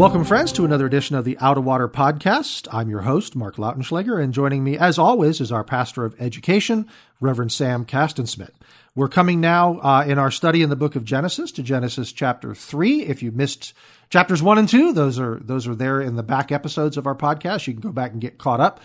Welcome, friends, to another edition of the Out of Water podcast. I'm your host, Mark Lautenschlager, and joining me, as always, is our pastor of education, Reverend Sam Castensmith. We're coming now uh, in our study in the book of Genesis to Genesis chapter three. If you missed chapters one and two, those are those are there in the back episodes of our podcast. You can go back and get caught up.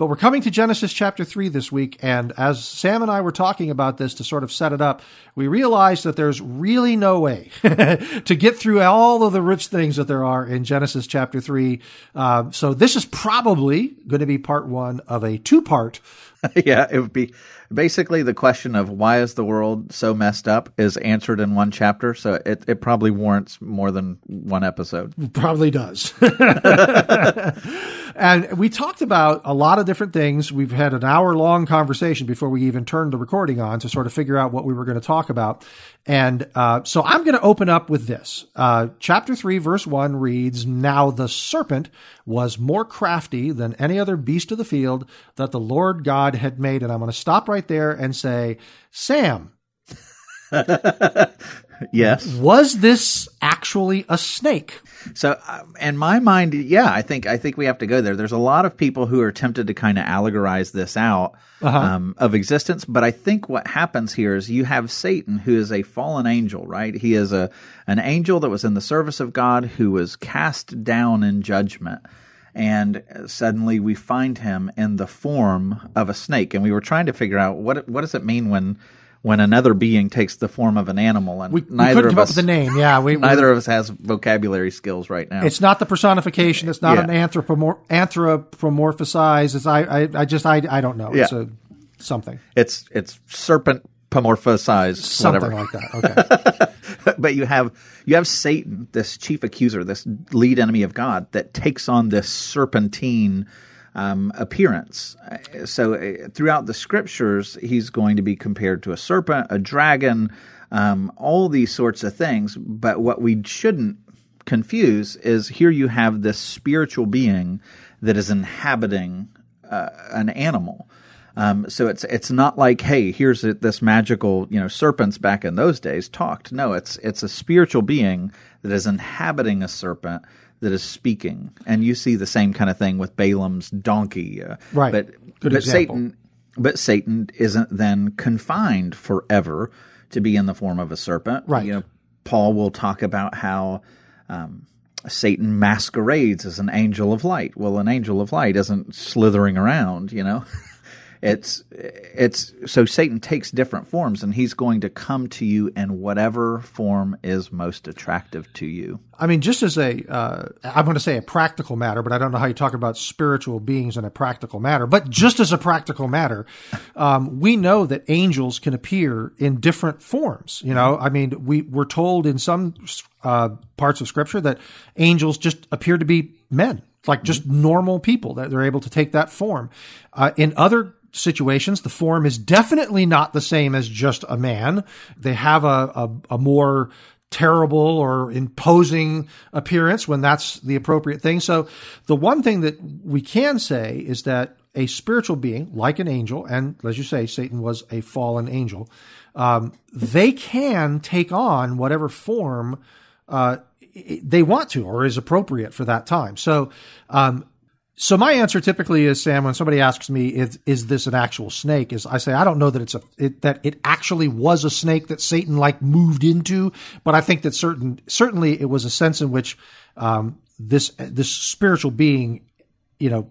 But we're coming to Genesis chapter three this week, and as Sam and I were talking about this to sort of set it up, we realized that there's really no way to get through all of the rich things that there are in Genesis chapter three. Uh, so this is probably going to be part one of a two-part. yeah, it would be basically the question of why is the world so messed up is answered in one chapter. So it, it probably warrants more than one episode. Probably does. and we talked about a lot of different things. We've had an hour long conversation before we even turned the recording on to sort of figure out what we were going to talk about. And uh, so I'm going to open up with this. Uh, chapter 3, verse 1 reads Now the serpent was more crafty than any other beast of the field that the Lord God had made. And I'm going to stop right there and say, Sam. yes. Was this actually a snake? So, uh, in my mind, yeah, I think I think we have to go there. There's a lot of people who are tempted to kind of allegorize this out uh-huh. um, of existence, but I think what happens here is you have Satan, who is a fallen angel, right? He is a an angel that was in the service of God, who was cast down in judgment and suddenly we find him in the form of a snake and we were trying to figure out what what does it mean when when another being takes the form of an animal and we, neither we of us the name. Yeah we, neither of us has vocabulary skills right now. It's not the personification. It's not yeah. an anthropomor- anthropomorphized it's I, I i just i i don't know. Yeah. it's a something. It's it's serpent pomorphized something whatever. like that. Okay. But you have you have satan this chief accuser this lead enemy of god that takes on this serpentine um, appearance. So uh, throughout the scriptures, he's going to be compared to a serpent, a dragon, um, all these sorts of things. But what we shouldn't confuse is here you have this spiritual being that is inhabiting uh, an animal. Um, so it's it's not like hey here's this magical you know serpents back in those days talked no it's it's a spiritual being that is inhabiting a serpent that is speaking, and you see the same kind of thing with Balaam's donkey. Uh, right. But Good but example. Satan, but Satan isn't then confined forever to be in the form of a serpent. Right. You know, Paul will talk about how. Um, Satan masquerades as an angel of light. Well, an angel of light isn't slithering around, you know. It's it's so Satan takes different forms, and he's going to come to you in whatever form is most attractive to you. I mean, just as a uh, I'm going to say a practical matter, but I don't know how you talk about spiritual beings in a practical matter. But just as a practical matter, um, we know that angels can appear in different forms. You know, I mean, we we're told in some uh, parts of Scripture that angels just appear to be men like just normal people that they're able to take that form. Uh, in other situations, the form is definitely not the same as just a man. They have a, a, a more terrible or imposing appearance when that's the appropriate thing. So the one thing that we can say is that a spiritual being, like an angel, and as you say, Satan was a fallen angel, um, they can take on whatever form uh, they want to or is appropriate for that time. So um, so my answer typically is, Sam, when somebody asks me, is, is this an actual snake? Is I say, I don't know that it's a, it, that it actually was a snake that Satan like moved into, but I think that certain, certainly it was a sense in which, um, this, this spiritual being, you know,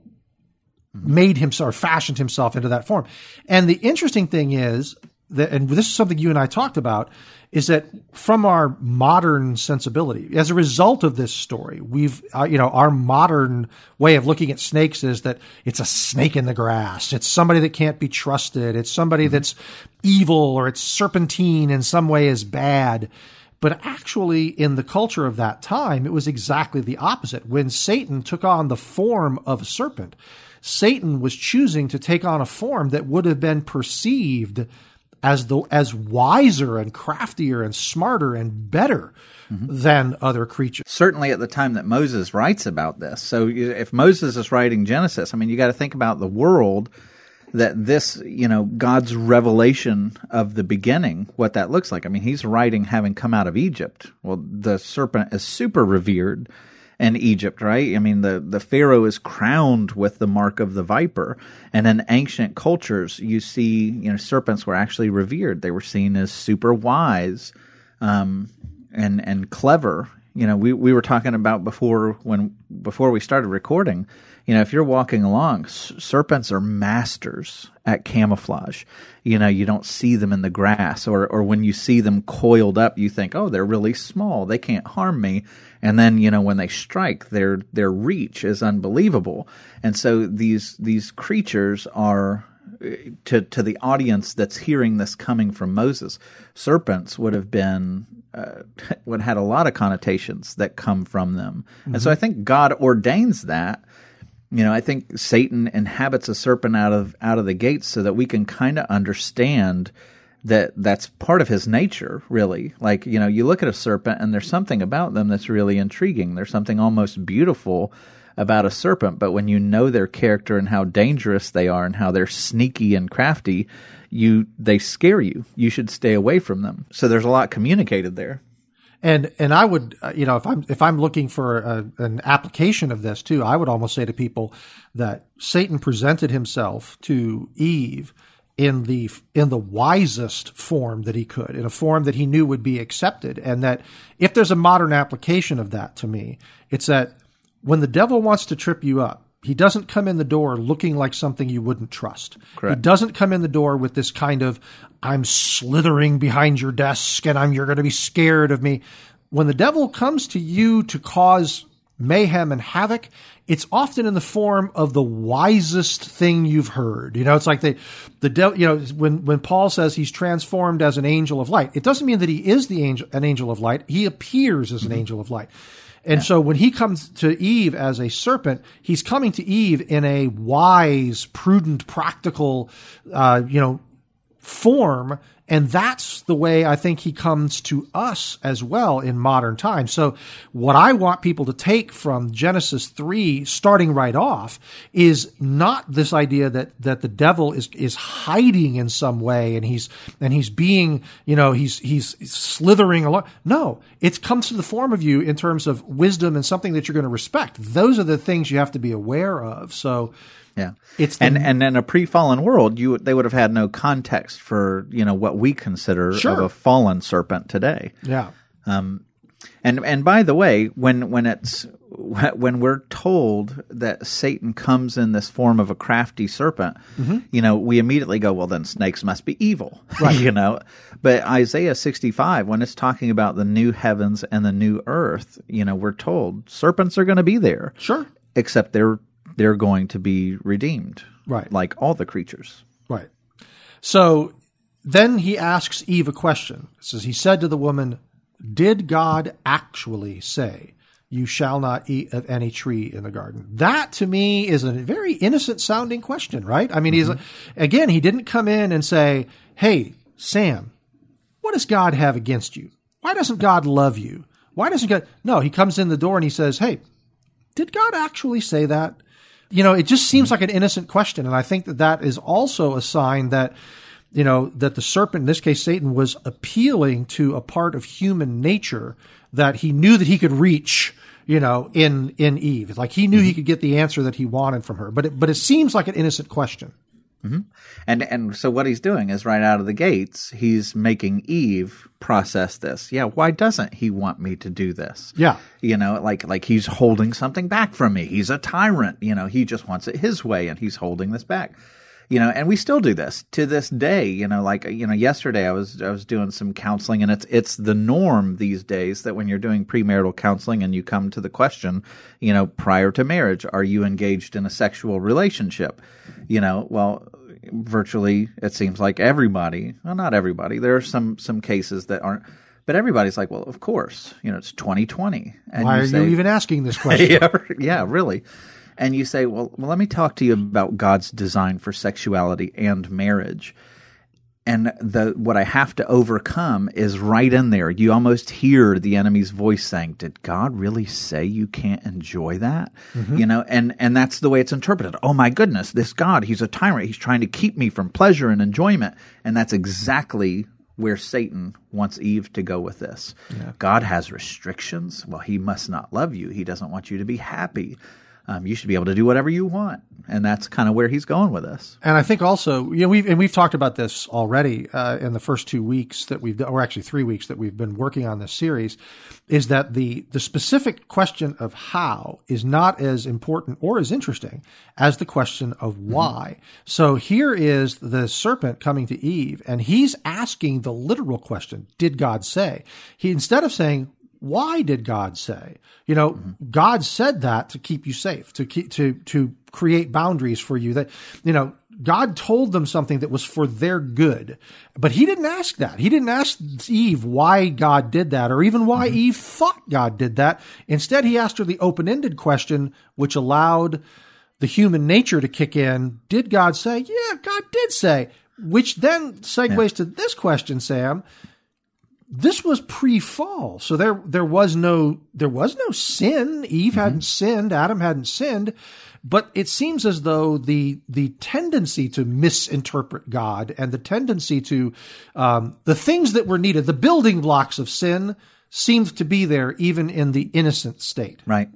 made himself or fashioned himself into that form. And the interesting thing is that, and this is something you and I talked about, is that from our modern sensibility, as a result of this story, we've, uh, you know, our modern way of looking at snakes is that it's a snake in the grass. It's somebody that can't be trusted. It's somebody mm-hmm. that's evil or it's serpentine in some way is bad. But actually, in the culture of that time, it was exactly the opposite. When Satan took on the form of a serpent, Satan was choosing to take on a form that would have been perceived as the as wiser and craftier and smarter and better mm-hmm. than other creatures. Certainly, at the time that Moses writes about this. So, if Moses is writing Genesis, I mean, you got to think about the world that this, you know, God's revelation of the beginning, what that looks like. I mean, he's writing having come out of Egypt. Well, the serpent is super revered in Egypt, right? I mean, the, the Pharaoh is crowned with the mark of the viper. And in ancient cultures, you see, you know, serpents were actually revered. They were seen as super wise, um, and, and clever. You know, we, we were talking about before when, before we started recording, you know, if you're walking along, s- serpents are masters at camouflage. You know, you don't see them in the grass, or or when you see them coiled up, you think, oh, they're really small, they can't harm me. And then, you know, when they strike, their their reach is unbelievable. And so these these creatures are eh, to to the audience that's hearing this coming from Moses, serpents would have been uh, had a lot of connotations that come from them. Mm-hmm. And so I think God ordains that you know, I think Satan inhabits a serpent out of out of the gates so that we can kind of understand that that's part of his nature, really. Like, you know, you look at a serpent and there's something about them that's really intriguing. There's something almost beautiful about a serpent, but when you know their character and how dangerous they are and how they're sneaky and crafty, you they scare you. You should stay away from them. So there's a lot communicated there. And and I would uh, you know if I'm if I'm looking for a, an application of this too, I would almost say to people that Satan presented himself to Eve in the in the wisest form that he could, in a form that he knew would be accepted, and that if there's a modern application of that to me, it's that when the devil wants to trip you up, he doesn't come in the door looking like something you wouldn't trust. Correct. He doesn't come in the door with this kind of I'm slithering behind your desk and I'm you're going to be scared of me. When the devil comes to you to cause mayhem and havoc, it's often in the form of the wisest thing you've heard. You know, it's like the the devil. You know, when when Paul says he's transformed as an angel of light, it doesn't mean that he is the angel, an angel of light. He appears as an mm-hmm. angel of light. And yeah. so when he comes to Eve as a serpent, he's coming to Eve in a wise, prudent, practical, uh, you know, form and that's the way I think he comes to us as well in modern times. So what I want people to take from Genesis 3 starting right off is not this idea that that the devil is is hiding in some way and he's and he's being, you know, he's he's slithering along. No, it comes to the form of you in terms of wisdom and something that you're going to respect. Those are the things you have to be aware of. So yeah, it's the, and and in a pre-fallen world, you they would have had no context for you know what we consider sure. of a fallen serpent today. Yeah. Um, and and by the way, when when it's when we're told that Satan comes in this form of a crafty serpent, mm-hmm. you know, we immediately go, well, then snakes must be evil, right? you know, but Isaiah 65, when it's talking about the new heavens and the new earth, you know, we're told serpents are going to be there, sure, except they're they're going to be redeemed. Right. Like all the creatures. Right. So then he asks Eve a question. It says, He said to the woman, Did God actually say, You shall not eat of any tree in the garden? That to me is a very innocent sounding question, right? I mean, mm-hmm. he's, again, he didn't come in and say, Hey, Sam, what does God have against you? Why doesn't God love you? Why doesn't God? No, he comes in the door and he says, Hey, did God actually say that? You know, it just seems like an innocent question. And I think that that is also a sign that, you know, that the serpent, in this case, Satan, was appealing to a part of human nature that he knew that he could reach, you know, in, in Eve. Like he knew he mm-hmm. could get the answer that he wanted from her. But it, but it seems like an innocent question. Mm-hmm. And and so what he's doing is right out of the gates, he's making Eve process this. Yeah, why doesn't he want me to do this? Yeah, you know, like like he's holding something back from me. He's a tyrant. You know, he just wants it his way, and he's holding this back. You know, and we still do this to this day. You know, like you know, yesterday I was I was doing some counseling, and it's it's the norm these days that when you're doing premarital counseling and you come to the question, you know, prior to marriage, are you engaged in a sexual relationship? you know, well, virtually it seems like everybody, well, not everybody. There are some some cases that aren't, But everybody's like, well, of course, you know, it's 2020. And Why are say, you even asking this question? yeah, yeah, really. And you say, well, well, let me talk to you about God's design for sexuality and marriage. And the what I have to overcome is right in there. You almost hear the enemy's voice saying, "Did God really say you can't enjoy that?" Mm-hmm. You know, and and that's the way it's interpreted. Oh my goodness, this God, he's a tyrant. He's trying to keep me from pleasure and enjoyment. And that's exactly where Satan wants Eve to go with this. God has restrictions. Well, he must not love you. He doesn't want you to be happy. Um, you should be able to do whatever you want, and that's kind of where he's going with this. And I think also, you know, we've and we've talked about this already uh, in the first two weeks that we've, or actually three weeks that we've been working on this series, is that the the specific question of how is not as important or as interesting as the question of why. So here is the serpent coming to Eve, and he's asking the literal question: Did God say? He instead of saying why did God say? You know, mm-hmm. God said that to keep you safe, to keep to to create boundaries for you. That you know, God told them something that was for their good, but He didn't ask that. He didn't ask Eve why God did that, or even why mm-hmm. Eve thought God did that. Instead, He asked her the open-ended question, which allowed the human nature to kick in. Did God say? Yeah, God did say. Which then segues yeah. to this question, Sam this was pre-fall, so there there was no there was no sin. Eve mm-hmm. hadn't sinned, Adam hadn't sinned, but it seems as though the the tendency to misinterpret God and the tendency to um, the things that were needed, the building blocks of sin, seems to be there even in the innocent state. Right.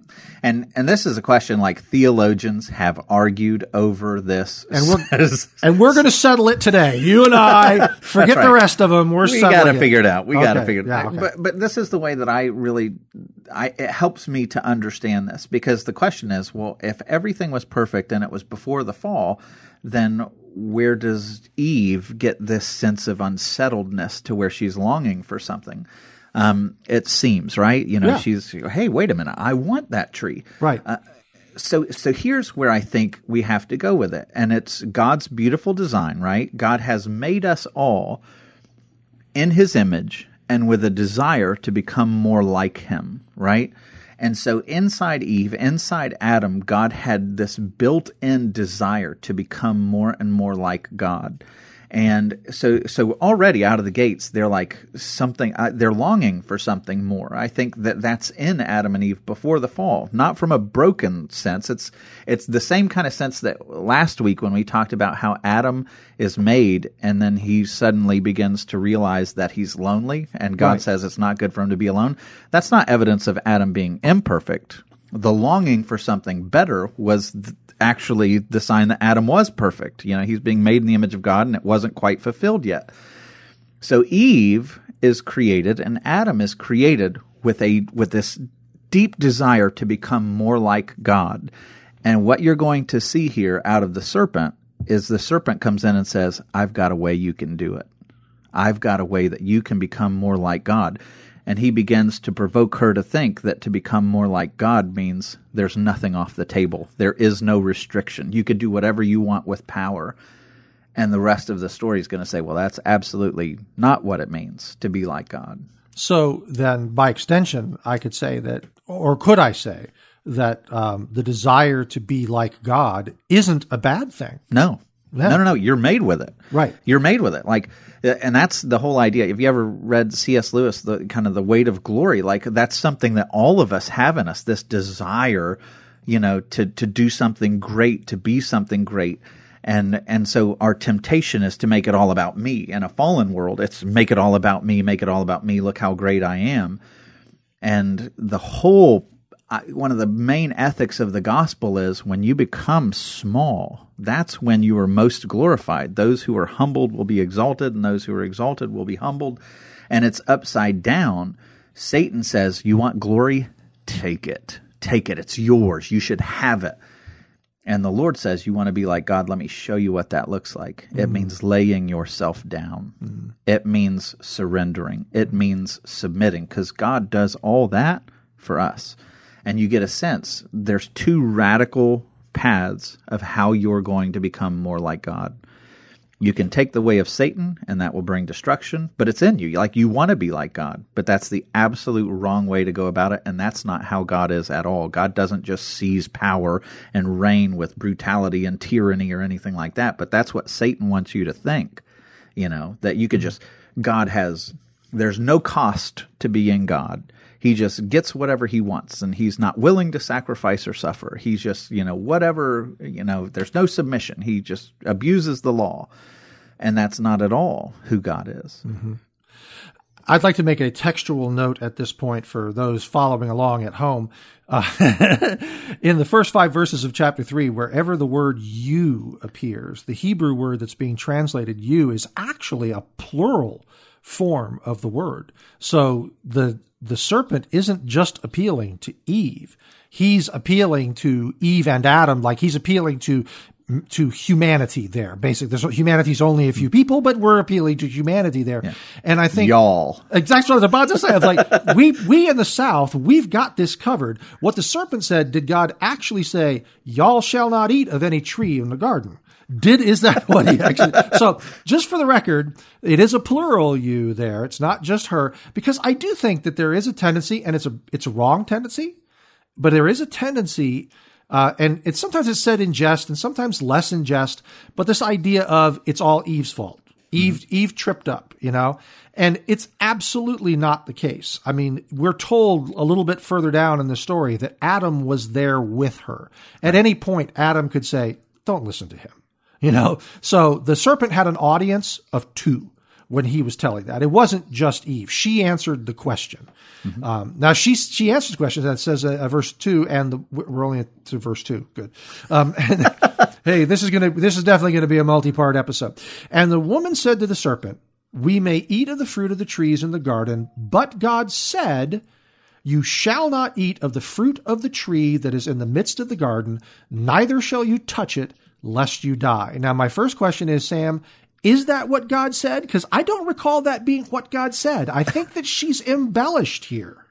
And and this is a question like theologians have argued over this. And we're and we're going to settle it today. You and I forget right. the rest of them. We're we got to figure it out. We okay. got to figure it yeah, out. Okay. But but this is the way that I really I it helps me to understand this because the question is, well, if everything was perfect and it was before the fall, then where does Eve get this sense of unsettledness to where she's longing for something? Um, it seems right. You know, yeah. she's hey, wait a minute, I want that tree. Right. Uh, so so here's where I think we have to go with it, and it's God's beautiful design. Right. God has made us all in His image and with a desire to become more like Him. Right. And so inside Eve, inside Adam, God had this built in desire to become more and more like God. And so, so already out of the gates, they're like something, uh, they're longing for something more. I think that that's in Adam and Eve before the fall, not from a broken sense. It's, it's the same kind of sense that last week when we talked about how Adam is made and then he suddenly begins to realize that he's lonely and God right. says it's not good for him to be alone. That's not evidence of Adam being imperfect. The longing for something better was th- actually the sign that Adam was perfect. You know, he's being made in the image of God and it wasn't quite fulfilled yet. So Eve is created and Adam is created with a with this deep desire to become more like God. And what you're going to see here out of the serpent is the serpent comes in and says, I've got a way you can do it. I've got a way that you can become more like God and he begins to provoke her to think that to become more like God means there's nothing off the table. There is no restriction. You could do whatever you want with power. And the rest of the story is going to say, well, that's absolutely not what it means to be like God. So then, by extension, I could say that, or could I say, that um, the desire to be like God isn't a bad thing? No. Yeah. No, no, no. You're made with it. Right. You're made with it. Like, uh, and that's the whole idea. If you ever read C.S. Lewis, the kind of the weight of glory, like that's something that all of us have in us. This desire, you know, to to do something great, to be something great. And and so our temptation is to make it all about me. In a fallen world, it's make it all about me, make it all about me. Look how great I am. And the whole one of the main ethics of the gospel is when you become small, that's when you are most glorified. Those who are humbled will be exalted, and those who are exalted will be humbled. And it's upside down. Satan says, You want glory? Take it. Take it. It's yours. You should have it. And the Lord says, You want to be like God? Let me show you what that looks like. Mm-hmm. It means laying yourself down, mm-hmm. it means surrendering, it means submitting, because God does all that for us and you get a sense there's two radical paths of how you're going to become more like God. You can take the way of Satan, and that will bring destruction, but it's in you. Like you want to be like God, but that's the absolute wrong way to go about it, and that's not how God is at all. God doesn't just seize power and reign with brutality and tyranny or anything like that, but that's what Satan wants you to think. You know, that you could mm-hmm. just, God has, there's no cost to being God he just gets whatever he wants and he's not willing to sacrifice or suffer. He's just, you know, whatever, you know, there's no submission. He just abuses the law. And that's not at all who God is. Mm-hmm. I'd like to make a textual note at this point for those following along at home. Uh, in the first five verses of chapter three, wherever the word you appears, the Hebrew word that's being translated you is actually a plural form of the word. So the the serpent isn't just appealing to Eve. He's appealing to Eve and Adam, like he's appealing to to humanity there. Basically, there's humanity's only a few people, but we're appealing to humanity there. Yeah. And I think y'all exactly what I was about to say. I was like, we we in the South, we've got this covered. What the serpent said, did God actually say, "Y'all shall not eat of any tree in the garden"? Did is that what he actually? so just for the record, it is a plural you there. It's not just her because I do think that there is a tendency, and it's a it's a wrong tendency, but there is a tendency. Uh, and it's sometimes it's said in jest and sometimes less in jest, but this idea of it's all Eve's fault. Eve, mm-hmm. Eve tripped up, you know, and it's absolutely not the case. I mean, we're told a little bit further down in the story that Adam was there with her. At any point, Adam could say, don't listen to him. You know, so the serpent had an audience of two when he was telling that. It wasn't just Eve. She answered the question. Mm-hmm. Um, now she she answers the question that says uh, uh, verse two, and the, we're only to verse two. Good. Um, and, hey, this is gonna this is definitely gonna be a multi part episode. And the woman said to the serpent, "We may eat of the fruit of the trees in the garden, but God said." You shall not eat of the fruit of the tree that is in the midst of the garden, neither shall you touch it, lest you die. Now, my first question is, Sam, is that what God said? Because I don't recall that being what God said. I think that she's embellished here.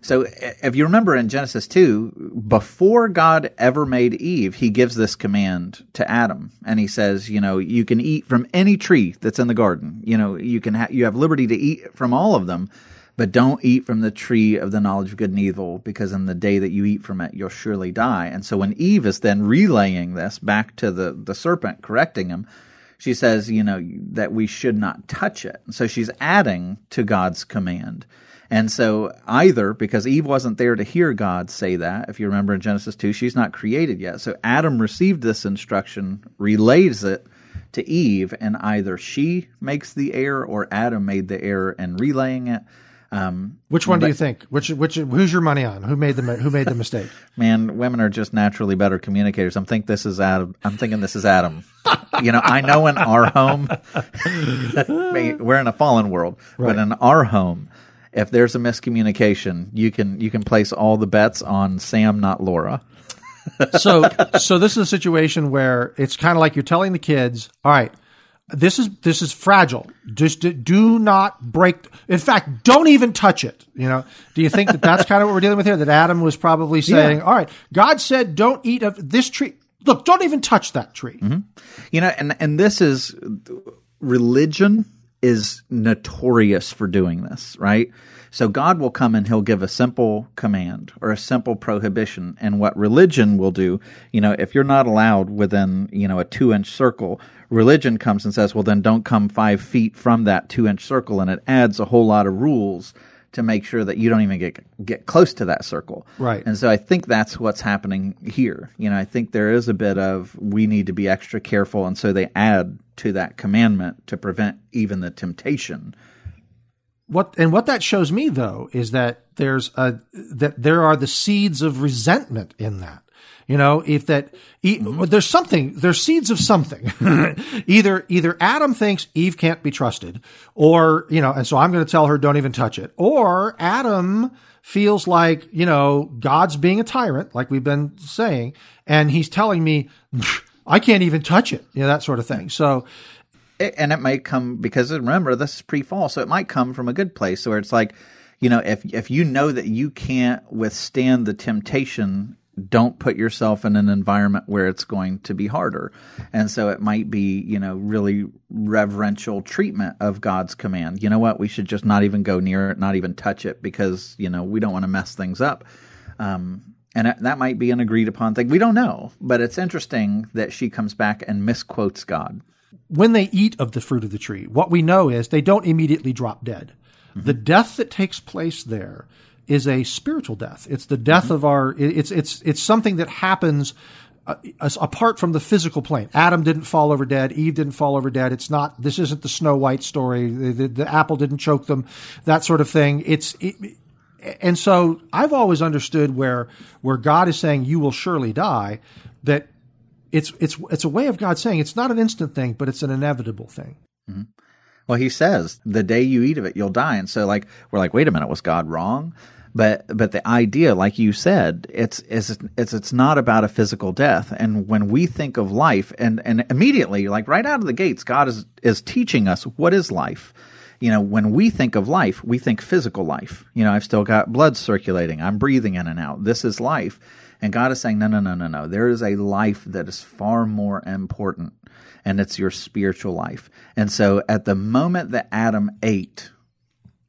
So, if you remember in Genesis 2, before God ever made Eve, he gives this command to Adam. And he says, you know, you can eat from any tree that's in the garden. You know, you can ha- you have liberty to eat from all of them but don't eat from the tree of the knowledge of good and evil, because in the day that you eat from it, you'll surely die. And so when Eve is then relaying this back to the, the serpent, correcting him, she says, you know, that we should not touch it. And so she's adding to God's command. And so either because Eve wasn't there to hear God say that, if you remember in Genesis 2, she's not created yet. So Adam received this instruction, relays it to Eve, and either she makes the error or Adam made the error in relaying it. Um, which one but, do you think? Which which who's your money on? Who made the who made the mistake? Man, women are just naturally better communicators. I'm think this is Adam. I'm thinking this is Adam. you know, I know in our home, we're in a fallen world, right. but in our home, if there's a miscommunication, you can you can place all the bets on Sam, not Laura. so so this is a situation where it's kind of like you're telling the kids, all right this is this is fragile. Just do not break. In fact, don't even touch it. You know. Do you think that that's kind of what we're dealing with here? That Adam was probably saying, yeah. "All right, God said, don't eat of this tree. Look, don't even touch that tree." Mm-hmm. You know, and and this is religion is notorious for doing this, right? So God will come and he'll give a simple command or a simple prohibition. And what religion will do, you know, if you're not allowed within, you know, a two inch circle, religion comes and says, well, then don't come five feet from that two inch circle. And it adds a whole lot of rules to make sure that you don't even get get close to that circle. Right. And so I think that's what's happening here. You know, I think there is a bit of we need to be extra careful and so they add to that commandment to prevent even the temptation what and what that shows me though is that there's a that there are the seeds of resentment in that. You know, if that mm-hmm. there's something, there's seeds of something. either either Adam thinks Eve can't be trusted, or you know, and so I'm going to tell her don't even touch it, or Adam feels like you know God's being a tyrant, like we've been saying, and he's telling me I can't even touch it, you know, that sort of thing. So it, and it might come because remember this is pre-fall, so it might come from a good place where it's like, you know, if if you know that you can't withstand the temptation don't put yourself in an environment where it's going to be harder. And so it might be, you know, really reverential treatment of God's command. You know what? We should just not even go near it, not even touch it because, you know, we don't want to mess things up. Um, and that might be an agreed upon thing. We don't know, but it's interesting that she comes back and misquotes God. When they eat of the fruit of the tree, what we know is they don't immediately drop dead. Mm-hmm. The death that takes place there is a spiritual death. It's the death mm-hmm. of our. It's it's it's something that happens uh, apart from the physical plane. Adam didn't fall over dead. Eve didn't fall over dead. It's not. This isn't the Snow White story. The, the, the apple didn't choke them. That sort of thing. It's. It, and so I've always understood where where God is saying you will surely die, that it's it's it's a way of God saying it's not an instant thing, but it's an inevitable thing. Mm-hmm. Well, he says the day you eat of it, you'll die. And so, like, we're like, wait a minute, was God wrong? But but the idea, like you said, it's it's it's it's not about a physical death. And when we think of life, and and immediately, like right out of the gates, God is is teaching us what is life. You know, when we think of life, we think physical life. You know, I've still got blood circulating. I'm breathing in and out. This is life. And God is saying, no, no, no, no, no. There is a life that is far more important and it's your spiritual life. And so at the moment that Adam ate,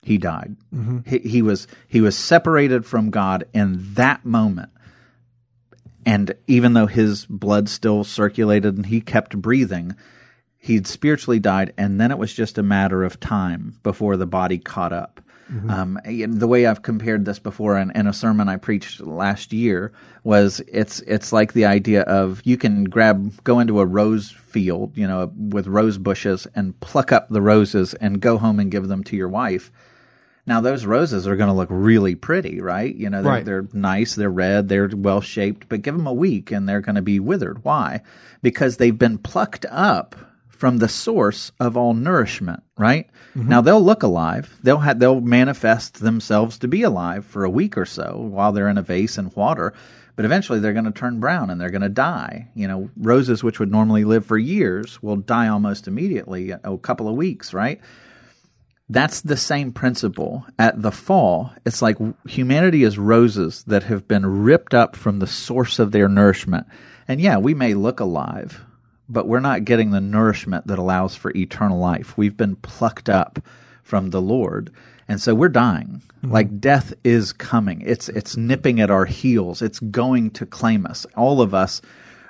he died. Mm-hmm. He, he was he was separated from God in that moment. And even though his blood still circulated and he kept breathing, he'd spiritually died, and then it was just a matter of time before the body caught up. Mm-hmm. Um, the way I've compared this before in, in, a sermon I preached last year was it's it's like the idea of you can grab go into a rose field, you know, with rose bushes and pluck up the roses and go home and give them to your wife. Now those roses are going to look really pretty, right? You know, they're, right. they're nice, they're red, they're well shaped, but give them a week and they're going to be withered. Why? Because they've been plucked up from the source of all nourishment, right? Mm-hmm. Now they'll look alive. They'll have, they'll manifest themselves to be alive for a week or so while they're in a vase in water, but eventually they're going to turn brown and they're going to die. You know, roses which would normally live for years will die almost immediately, a couple of weeks, right? That's the same principle. At the fall, it's like humanity is roses that have been ripped up from the source of their nourishment. And yeah, we may look alive, but we're not getting the nourishment that allows for eternal life. We've been plucked up from the Lord. And so we're dying. Mm-hmm. Like death is coming. It's it's nipping at our heels. It's going to claim us. All of us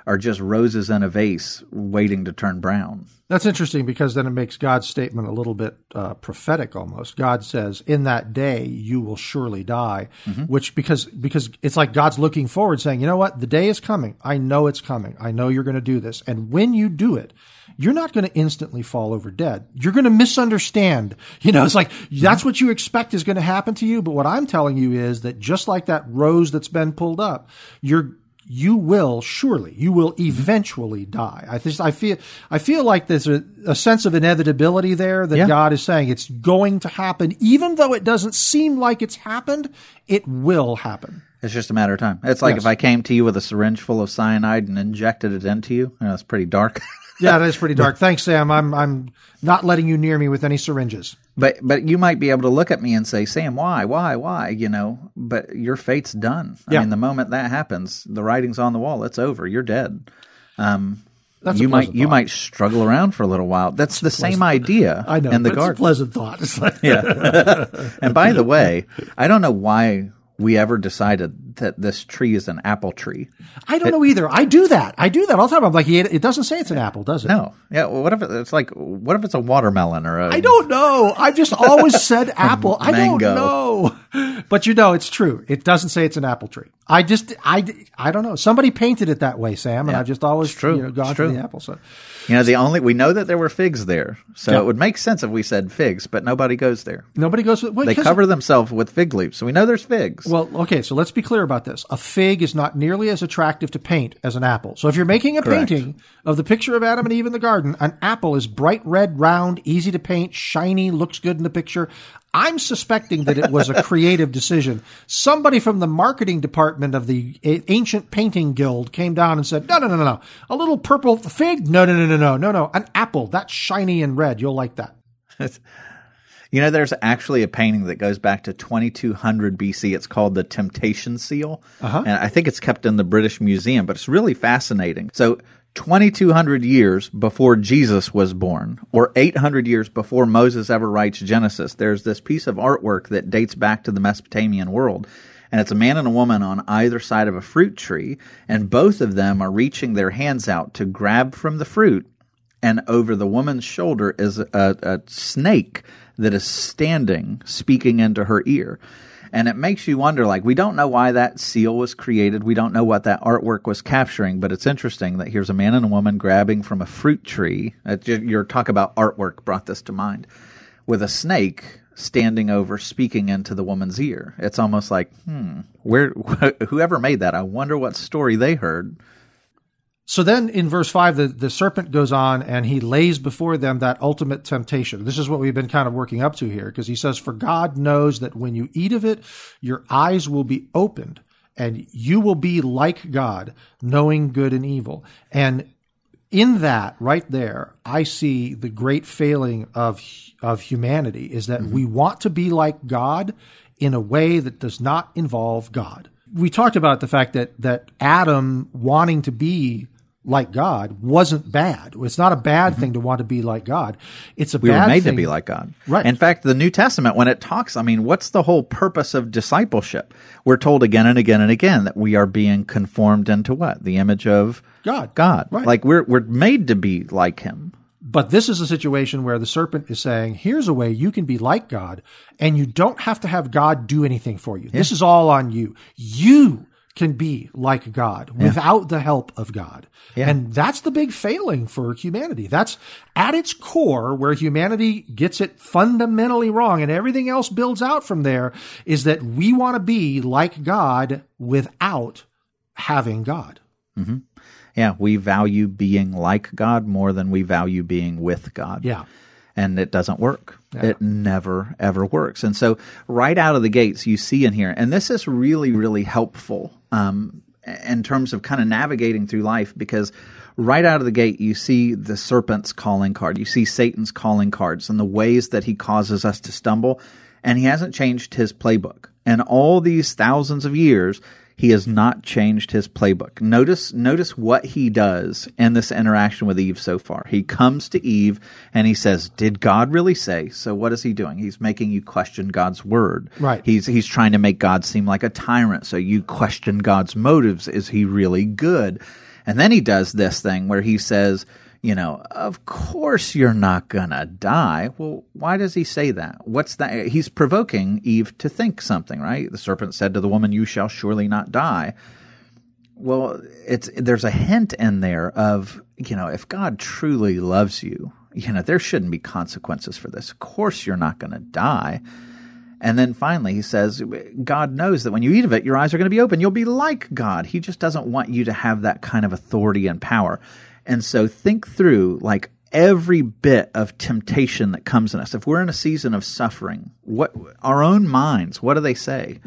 are just roses in a vase waiting to turn brown. That's interesting because then it makes God's statement a little bit uh, prophetic almost. God says, "In that day you will surely die," mm-hmm. which because because it's like God's looking forward, saying, "You know what? The day is coming. I know it's coming. I know you're going to do this, and when you do it." You're not going to instantly fall over dead. You're going to misunderstand. You know, it's like that's what you expect is going to happen to you. But what I'm telling you is that just like that rose that's been pulled up, you're you will surely, you will eventually die. I just, I feel, I feel like there's a, a sense of inevitability there that yeah. God is saying it's going to happen, even though it doesn't seem like it's happened. It will happen. It's just a matter of time. It's like yes. if I came to you with a syringe full of cyanide and injected it into you. you know, it's pretty dark. yeah, that is pretty dark. Thanks, Sam. I'm I'm not letting you near me with any syringes. But but you might be able to look at me and say, Sam, why, why, why? You know, but your fate's done. I yeah. mean, the moment that happens, the writing's on the wall. It's over. You're dead. Um, that's you might thought. you might struggle around for a little while. That's the same idea. I know. In the garden, pleasant thought. yeah. and by the way, I don't know why we ever decided that this tree is an apple tree. I don't it, know either. I do that. I do that all the time. I'm like, it doesn't say it's an apple, does it? No. Yeah. Well, what if it's like, what if it's a watermelon or a? I don't know. I've just always said apple. I don't know. But you know, it's true. It doesn't say it's an apple tree. I just, I, I don't know. Somebody painted it that way, Sam, and yeah. I've just always it's true. You know, gone it's true. the apple. So, you know, the only we know that there were figs there, so yeah. it would make sense if we said figs, but nobody goes there. Nobody goes. Well, they cover themselves with fig leaves, so we know there's figs. Well, okay, so let's be clear about this. A fig is not nearly as attractive to paint as an apple. So if you're making a Correct. painting of the picture of Adam and Eve in the garden, an apple is bright red, round, easy to paint, shiny, looks good in the picture. I'm suspecting that it was a creative decision. Somebody from the marketing department of the Ancient Painting Guild came down and said, "No, no, no, no, no. A little purple fig? No, no, no, no, no, no, no. An apple that's shiny and red. You'll like that." You know, there's actually a painting that goes back to 2200 BC. It's called the Temptation Seal. Uh-huh. And I think it's kept in the British Museum, but it's really fascinating. So 2200 years before Jesus was born, or 800 years before Moses ever writes Genesis, there's this piece of artwork that dates back to the Mesopotamian world. And it's a man and a woman on either side of a fruit tree, and both of them are reaching their hands out to grab from the fruit. And over the woman's shoulder is a, a snake that is standing, speaking into her ear. And it makes you wonder, like, we don't know why that seal was created. We don't know what that artwork was capturing, but it's interesting that here's a man and a woman grabbing from a fruit tree. Your talk about artwork brought this to mind with a snake standing over speaking into the woman's ear. It's almost like, hmm, where, whoever made that, I wonder what story they heard so then in verse 5, the, the serpent goes on and he lays before them that ultimate temptation. This is what we've been kind of working up to here because he says, For God knows that when you eat of it, your eyes will be opened and you will be like God, knowing good and evil. And in that right there, I see the great failing of, of humanity is that mm-hmm. we want to be like God in a way that does not involve God. We talked about the fact that, that Adam wanting to be like God wasn't bad. It's not a bad mm-hmm. thing to want to be like God. It's a we bad were made thing. to be like God. Right. In fact, the New Testament, when it talks, I mean, what's the whole purpose of discipleship? We're told again and again and again that we are being conformed into what? The image of God. God. Right. Like we're we're made to be like Him. But this is a situation where the serpent is saying, here's a way you can be like God, and you don't have to have God do anything for you. Yeah. This is all on you. You can be like God yeah. without the help of God. Yeah. And that's the big failing for humanity. That's at its core where humanity gets it fundamentally wrong and everything else builds out from there is that we want to be like God without having God. Mm-hmm. Yeah, we value being like God more than we value being with God. Yeah and it doesn't work. Yeah. It never, ever works. And so, right out of the gates, you see in here, and this is really, really helpful um, in terms of kind of navigating through life because right out of the gate, you see the serpent's calling card. You see Satan's calling cards and the ways that he causes us to stumble. And he hasn't changed his playbook. And all these thousands of years, he has not changed his playbook. Notice, notice what he does in this interaction with Eve so far. He comes to Eve and he says, "Did God really say?" So what is he doing? He's making you question God's word. Right. He's he's trying to make God seem like a tyrant. So you question God's motives. Is he really good? And then he does this thing where he says, you know, of course you're not going to die. Well, why does he say that? What's that? He's provoking Eve to think something, right? The serpent said to the woman, You shall surely not die. Well, it's, there's a hint in there of, you know, if God truly loves you, you know, there shouldn't be consequences for this. Of course you're not going to die. And then finally, he says, God knows that when you eat of it, your eyes are going to be open. You'll be like God. He just doesn't want you to have that kind of authority and power. And so think through like every bit of temptation that comes in us. If we're in a season of suffering, what our own minds, what do they say?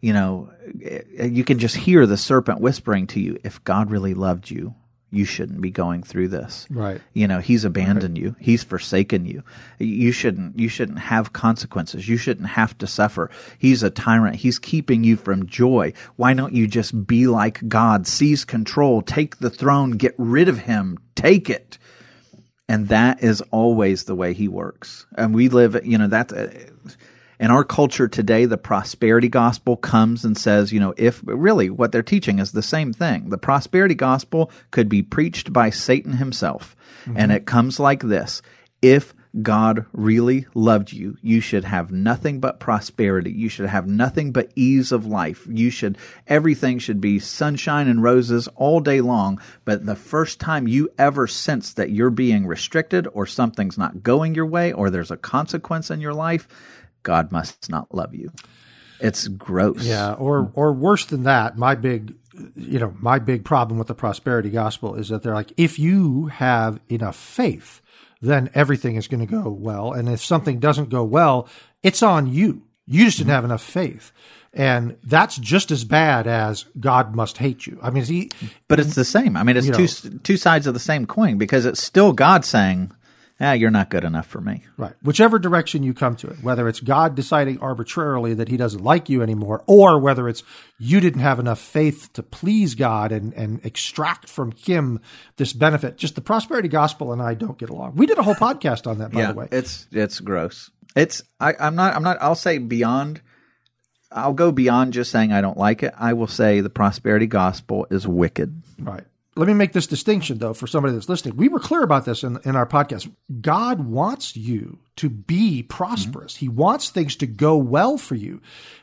You know, eh, you can just hear the serpent whispering to you, if God really loved you, you shouldn't be going through this. Right. You know, he's abandoned right. you. He's forsaken you. You shouldn't you shouldn't have consequences. You shouldn't have to suffer. He's a tyrant. He's keeping you from joy. Why don't you just be like God? Seize control, take the throne, get rid of him, take it. And that is always the way he works. And we live, you know, that's uh, in our culture today, the prosperity gospel comes and says, you know, if really what they're teaching is the same thing. The prosperity gospel could be preached by Satan himself. Mm-hmm. And it comes like this. If God really loved you, you should have nothing but prosperity. You should have nothing but ease of life. You should, everything should be sunshine and roses all day long. But the first time you ever sense that you're being restricted or something's not going your way or there's a consequence in your life, God must not love you. It's gross. Yeah, or or worse than that, my big you know, my big problem with the prosperity gospel is that they're like if you have enough faith, then everything is going to go well, and if something doesn't go well, it's on you. You just didn't have enough faith. And that's just as bad as God must hate you. I mean, he, but it's the same. I mean, it's two know, two sides of the same coin because it's still God saying, ah, you're not good enough for me. Right. Whichever direction you come to it, whether it's God deciding arbitrarily that he doesn't like you anymore, or whether it's you didn't have enough faith to please God and, and extract from him this benefit. Just the prosperity gospel and I don't get along. We did a whole podcast on that, by yeah, the way. it's it's gross. It's I, I'm not I'm not I'll say beyond I'll go beyond just saying I don't like it. I will say the prosperity gospel is wicked. Right. Let me make this distinction, though, for somebody that's listening. We were clear about this in, in our podcast. God wants you to be prosperous. Mm-hmm. He wants things to go well for you.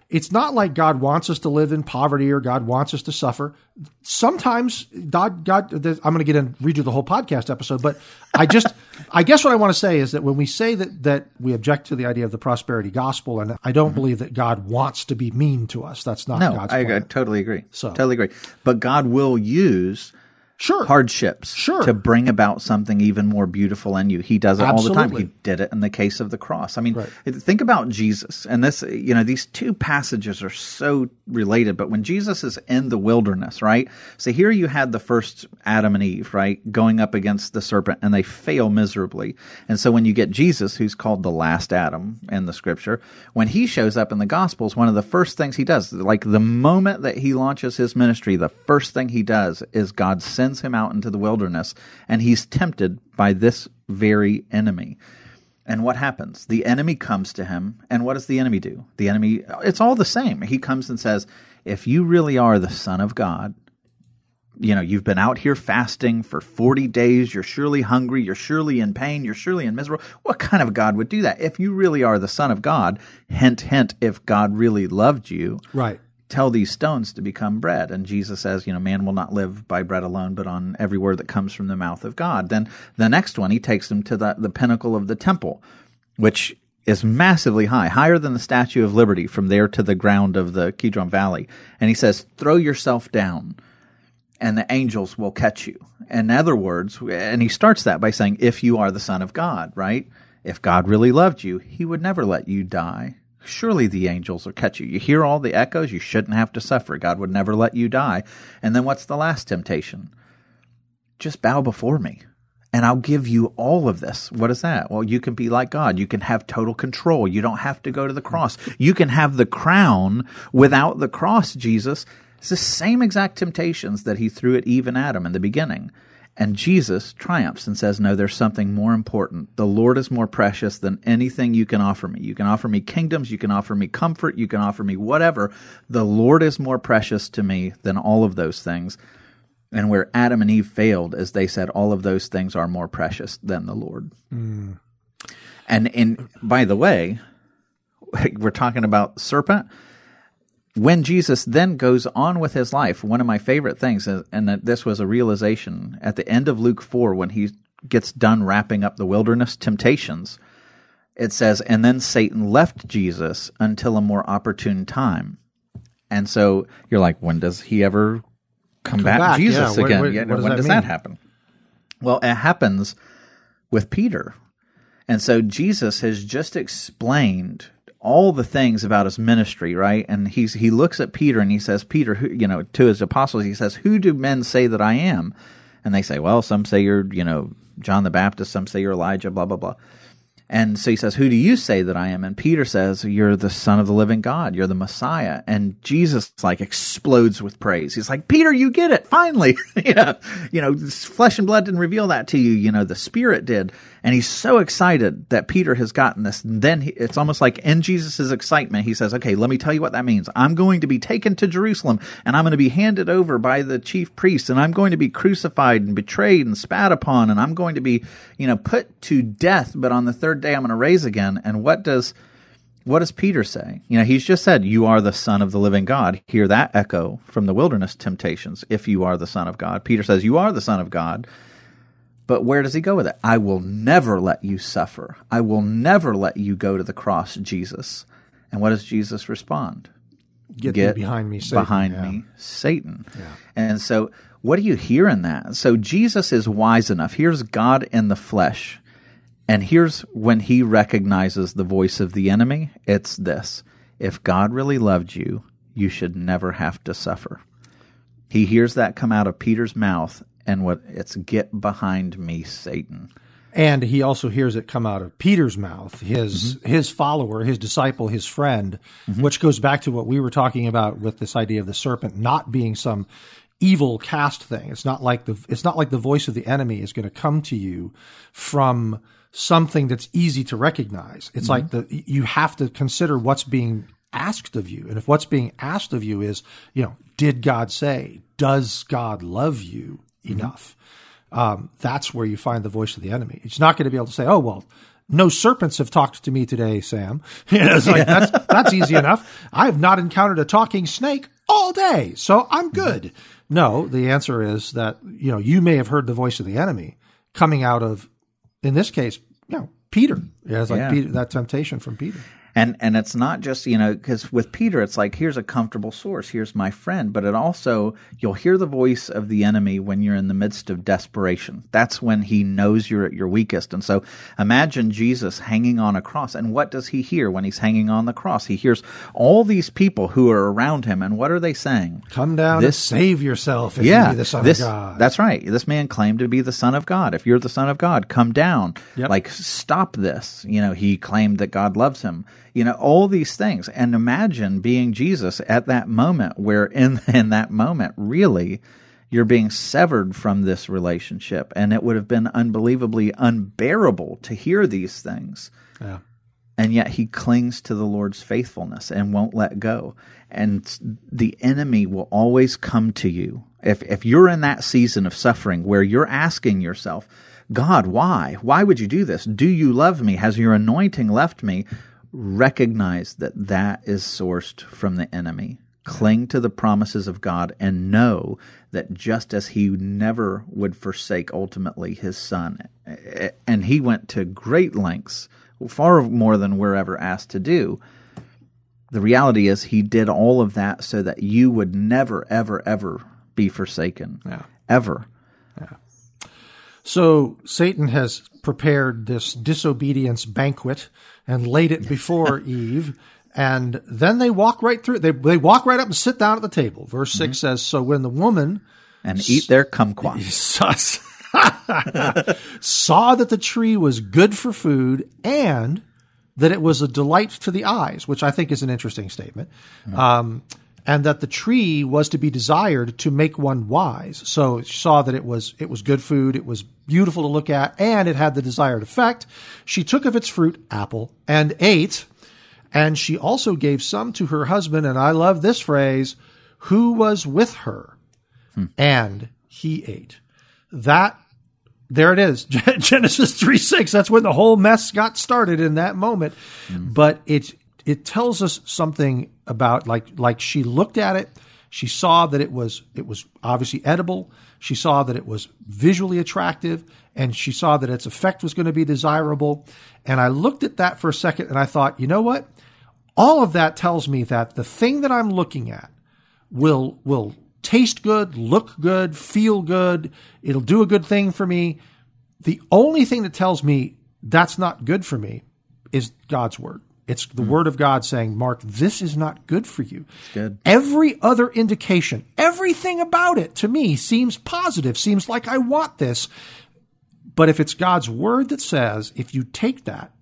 It's not like God wants us to live in poverty or God wants us to suffer. Sometimes God, God, I'm going to get and redo the whole podcast episode, but I just, I guess what I want to say is that when we say that that we object to the idea of the prosperity gospel, and I don't mm-hmm. believe that God wants to be mean to us. That's not no, God's I, I totally agree. So totally agree. But God will use sure. hardships sure. to bring about something even more beautiful in you. He does it Absolutely. all the time. He did it in the case of the cross. I mean, right. think about Jesus. And this, you know, these two passages are so related, but when Jesus is in the wilderness, right? So here you had the first Adam and Eve, right? Going up against the serpent and they fail miserably. And so when you get Jesus, who's called the last Adam in the scripture, when he shows up in the gospels, one of the first things he does, like the moment that he launches his ministry, the first thing he does is God sends sends him out into the wilderness, and he's tempted by this very enemy. And what happens? The enemy comes to him, and what does the enemy do? The enemy, it's all the same. He comes and says, If you really are the Son of God, you know, you've been out here fasting for 40 days, you're surely hungry, you're surely in pain, you're surely in miserable. What kind of God would do that? If you really are the Son of God, hint, hint, if God really loved you, right tell these stones to become bread. And Jesus says, you know, man will not live by bread alone, but on every word that comes from the mouth of God. Then the next one, he takes them to the, the pinnacle of the temple, which is massively high, higher than the Statue of Liberty from there to the ground of the Kidron Valley. And he says, throw yourself down and the angels will catch you. In other words, and he starts that by saying, if you are the son of God, right? If God really loved you, he would never let you die. Surely the angels will catch you. You hear all the echoes. You shouldn't have to suffer. God would never let you die. And then what's the last temptation? Just bow before me and I'll give you all of this. What is that? Well, you can be like God. You can have total control. You don't have to go to the cross. You can have the crown without the cross, Jesus. It's the same exact temptations that he threw at Eve and Adam in the beginning. And Jesus triumphs and says, No, there's something more important. The Lord is more precious than anything you can offer me. You can offer me kingdoms, you can offer me comfort, you can offer me whatever. The Lord is more precious to me than all of those things. And where Adam and Eve failed, as they said, all of those things are more precious than the Lord. Mm. And and by the way, we're talking about serpent when Jesus then goes on with his life, one of my favorite things, and this was a realization at the end of Luke 4 when he gets done wrapping up the wilderness temptations, it says, and then Satan left Jesus until a more opportune time. And so you're like, when does he ever come back, Jesus yeah. again? What, yeah, what does when that does mean? that happen? Well, it happens with Peter. And so Jesus has just explained all the things about his ministry, right? And he's he looks at Peter and he says, Peter, who, you know, to his apostles, he says, "Who do men say that I am?" And they say, "Well, some say you're, you know, John the Baptist, some say you're Elijah, blah blah blah." And so he says, Who do you say that I am? And Peter says, You're the Son of the living God. You're the Messiah. And Jesus like explodes with praise. He's like, Peter, you get it. Finally. yeah. You know, flesh and blood didn't reveal that to you. You know, the Spirit did. And he's so excited that Peter has gotten this. And then he, it's almost like in Jesus' excitement, he says, Okay, let me tell you what that means. I'm going to be taken to Jerusalem and I'm going to be handed over by the chief priests and I'm going to be crucified and betrayed and spat upon and I'm going to be, you know, put to death. But on the third day I'm going to raise again. And what does what does Peter say? You know, he's just said, "You are the Son of the living God." Hear that echo from the wilderness temptations. If you are the Son of God, Peter says, "You are the Son of God." But where does he go with it? I will never let you suffer. I will never let you go to the cross, Jesus. And what does Jesus respond? Get, Get behind me, Satan. Behind yeah. me, Satan. Yeah. And so, what do you hear in that? So Jesus is wise enough. Here's God in the flesh and here's when he recognizes the voice of the enemy it's this if God really loved you, you should never have to suffer. He hears that come out of Peter's mouth, and what it's get behind me, Satan. And he also hears it come out of Peter's mouth, his Mm-hmm. his follower, his disciple, his friend, which goes back to what we were talking about with this idea of the serpent not being some evil cast thing. It's not like the it's not like the voice of the enemy is going to come to you from something that's easy to recognize. It's like the you have to consider what's being asked of you. And if what's being asked of you is, you know, did God say? Does God love you enough? um, that's where you find the voice of the enemy. It's not going to be able to say, "Oh well, no serpents have talked to me today, Sam." You know, it's like that's that's easy enough. I have not encountered a talking snake all day, so I'm good. No, the answer is that you know you may have heard the voice of the enemy coming out of, in this case, you know, Peter. Yeah, it's like Yeah. Peter, that temptation from Peter. And and it's not just you know because with Peter it's like here's a comfortable source here's my friend but it also you'll hear the voice of the enemy when you're in the midst of desperation that's when he knows you're at your weakest and so imagine Jesus hanging on a cross and what does he hear when he's hanging on the cross he hears all these people who are around him and what are they saying Come down This- and save yourself if you yeah, the Son this, of God. That's right. This man claimed to be the Son of God. If you're the Son of God, come down. Yep. Like, stop this. You know, he claimed that God loves him. You know, all these things. And imagine being Jesus at that moment where in, in that moment, really, you're being severed from this relationship. And it would have been unbelievably unbearable to hear these things yeah. and yet he clings to the Lord's faithfulness and won't let go. And the enemy will always come to you. If, if you're in that season of suffering where you're asking yourself, God, why? Why would you do this? Do you love me? Has your anointing left me? Recognize that that is sourced from the enemy. Cling to the promises of God and know that just as he never would forsake ultimately his son, and he went to great lengths far more than we're ever asked to do. The reality is, he did all of that so that you would never, ever, ever be forsaken. Yeah. Ever. Yeah. So Satan has prepared this disobedience banquet and laid it before Eve. And then they walk right through. They they walk right up and sit down at the table. Verse 6 says, "So when the woman And eat their kumquat. saw, that the tree was good for food and that it was a delight to the eyes, which I think is an interesting statement, um, and that the tree was to be desired to make one wise. So she saw that it was it was good food, it was beautiful to look at, and it had the desired effect. She took of its fruit, apple, and ate. And she also gave some to her husband, and I love this phrase, who was with her, and he ate. That there it is. Genesis 3 6. That's when the whole mess got started in that moment. Mm. But it it tells us something about like like she looked at it, she saw that it was it was obviously edible, she saw that it was visually attractive, and she saw that its effect was going to be desirable. And I looked at that for a second and I thought, you know what? All of that tells me that the thing that I'm looking at will will taste good, look good, feel good. It'll do a good thing for me. The only thing that tells me that's not good for me is God's word. It's the hmm. word of God saying, Mark, this is not good for you. good. Every other indication, everything about it to me seems positive, seems like I want this. But if it's God's word that says, if you take that,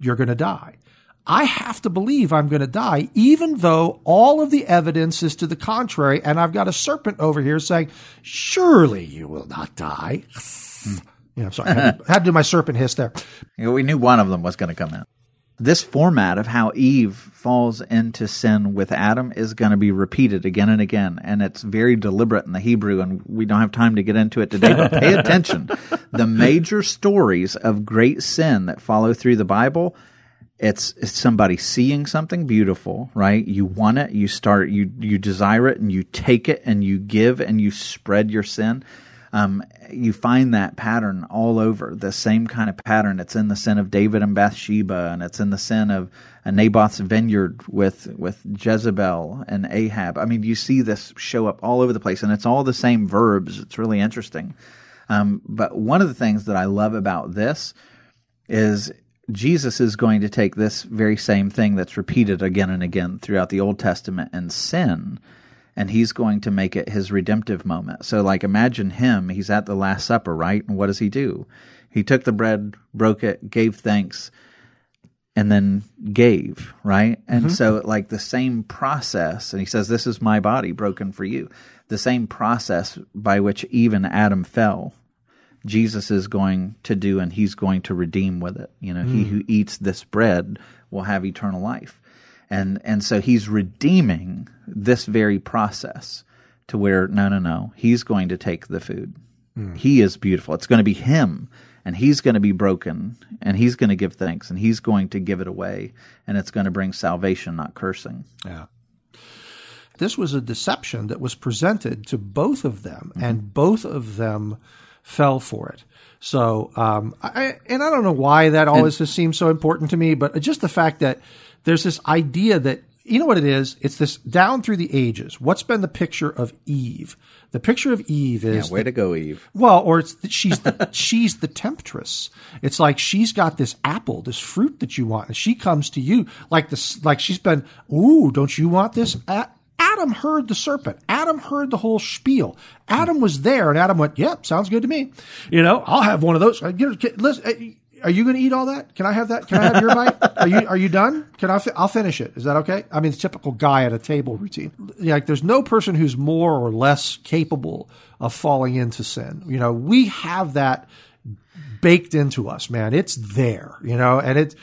you're going to die. I have to believe I'm going to die, even though all of the evidence is to the contrary. And I've got a serpent over here saying, surely you will not die. Hmm. yeah, I'm sorry. I had, to, I had to do my serpent hiss there. We knew one of them was going to come in. This format of how Eve falls into sin with Adam is going to be repeated again and again, and it's very deliberate in the Hebrew, and we don't have time to get into it today, but pay attention. The major stories of great sin that follow through the Bible, it's, it's somebody seeing something beautiful, right? You want it, you start, you, you desire it, and you take it, and you give, and you spread your sin um, you find that pattern all over. The same kind of pattern. It's in the sin of David and Bathsheba, and it's in the sin of uh, Naboth's vineyard with with Jezebel and Ahab. I mean, you see this show up all over the place, and it's all the same verbs. It's really interesting. Um, but one of the things that I love about this is Jesus is going to take this very same thing that's repeated again and again throughout the Old Testament and sin and he's going to make it his redemptive moment. So, like, imagine him. He's at the Last Supper, right? And what does he do? He took the bread, broke it, gave thanks, and then gave, right? And mm-hmm. so, like, the same process, and he says, This is my body broken for you. The same process by which even Adam fell, Jesus is going to do, and he's going to redeem with it. You know, mm. he who eats this bread will have eternal life. And, and so he's redeeming this very process to where, no, no, no, he's going to take the food. Mm. He is beautiful. It's going to be him and he's going to be broken and he's going to give thanks and he's going to give it away and it's going to bring salvation, not cursing. Yeah. This was a deception that was presented to both of them mm-hmm. and both of them fell for it. So, um, I, and I don't know why that always and, has seemed so important to me, but just the fact that there's this idea that you know what it is? It's this down through the ages. What's been the picture of Eve? The picture of Eve is yeah, way to go, Eve. Well, or it's she's the she's the temptress. It's like she's got this apple, this fruit that you want, and she comes to you like this, like she's been. Ooh, don't you want this? Adam heard the serpent. Adam heard the whole spiel. Adam was there, and Adam went, "Yep, sounds good to me." You know, I'll have one of those. Uh, listen, uh, are you going to eat all that? Can I have that? Can I have your bite? Are you are you done? Can I? Fi- I'll finish it. Is that okay? I mean, it's typical guy at a table routine. Like, there's no person who's more or less capable of falling into sin. You know, we have that baked into us, man. It's there. You know, and it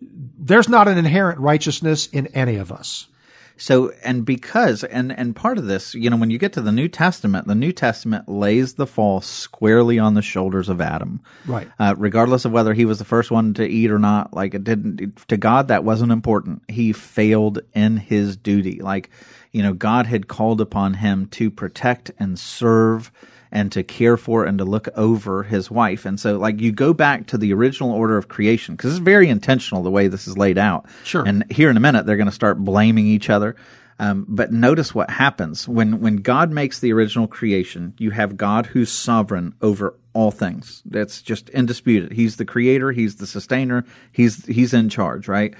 there's not an inherent righteousness in any of us. So, and because, and, and part of this, you know, when you get to the New Testament, the New Testament lays the fall squarely on the shoulders of Adam. Right. Uh, regardless of whether he was the first one to eat or not, like it didn't, to God, that wasn't important. He failed in his duty. Like, you know, God had called upon him to protect and serve and to care for and to look over his wife. And so, like, you go back to the original order of creation because it's very intentional the way this is laid out. Sure. And here in a minute, they're going to start blaming each other. Um, but notice what happens when when God makes the original creation. You have God who's sovereign over all things. That's just indisputed. He's the creator. He's the sustainer. He's he's in charge, right?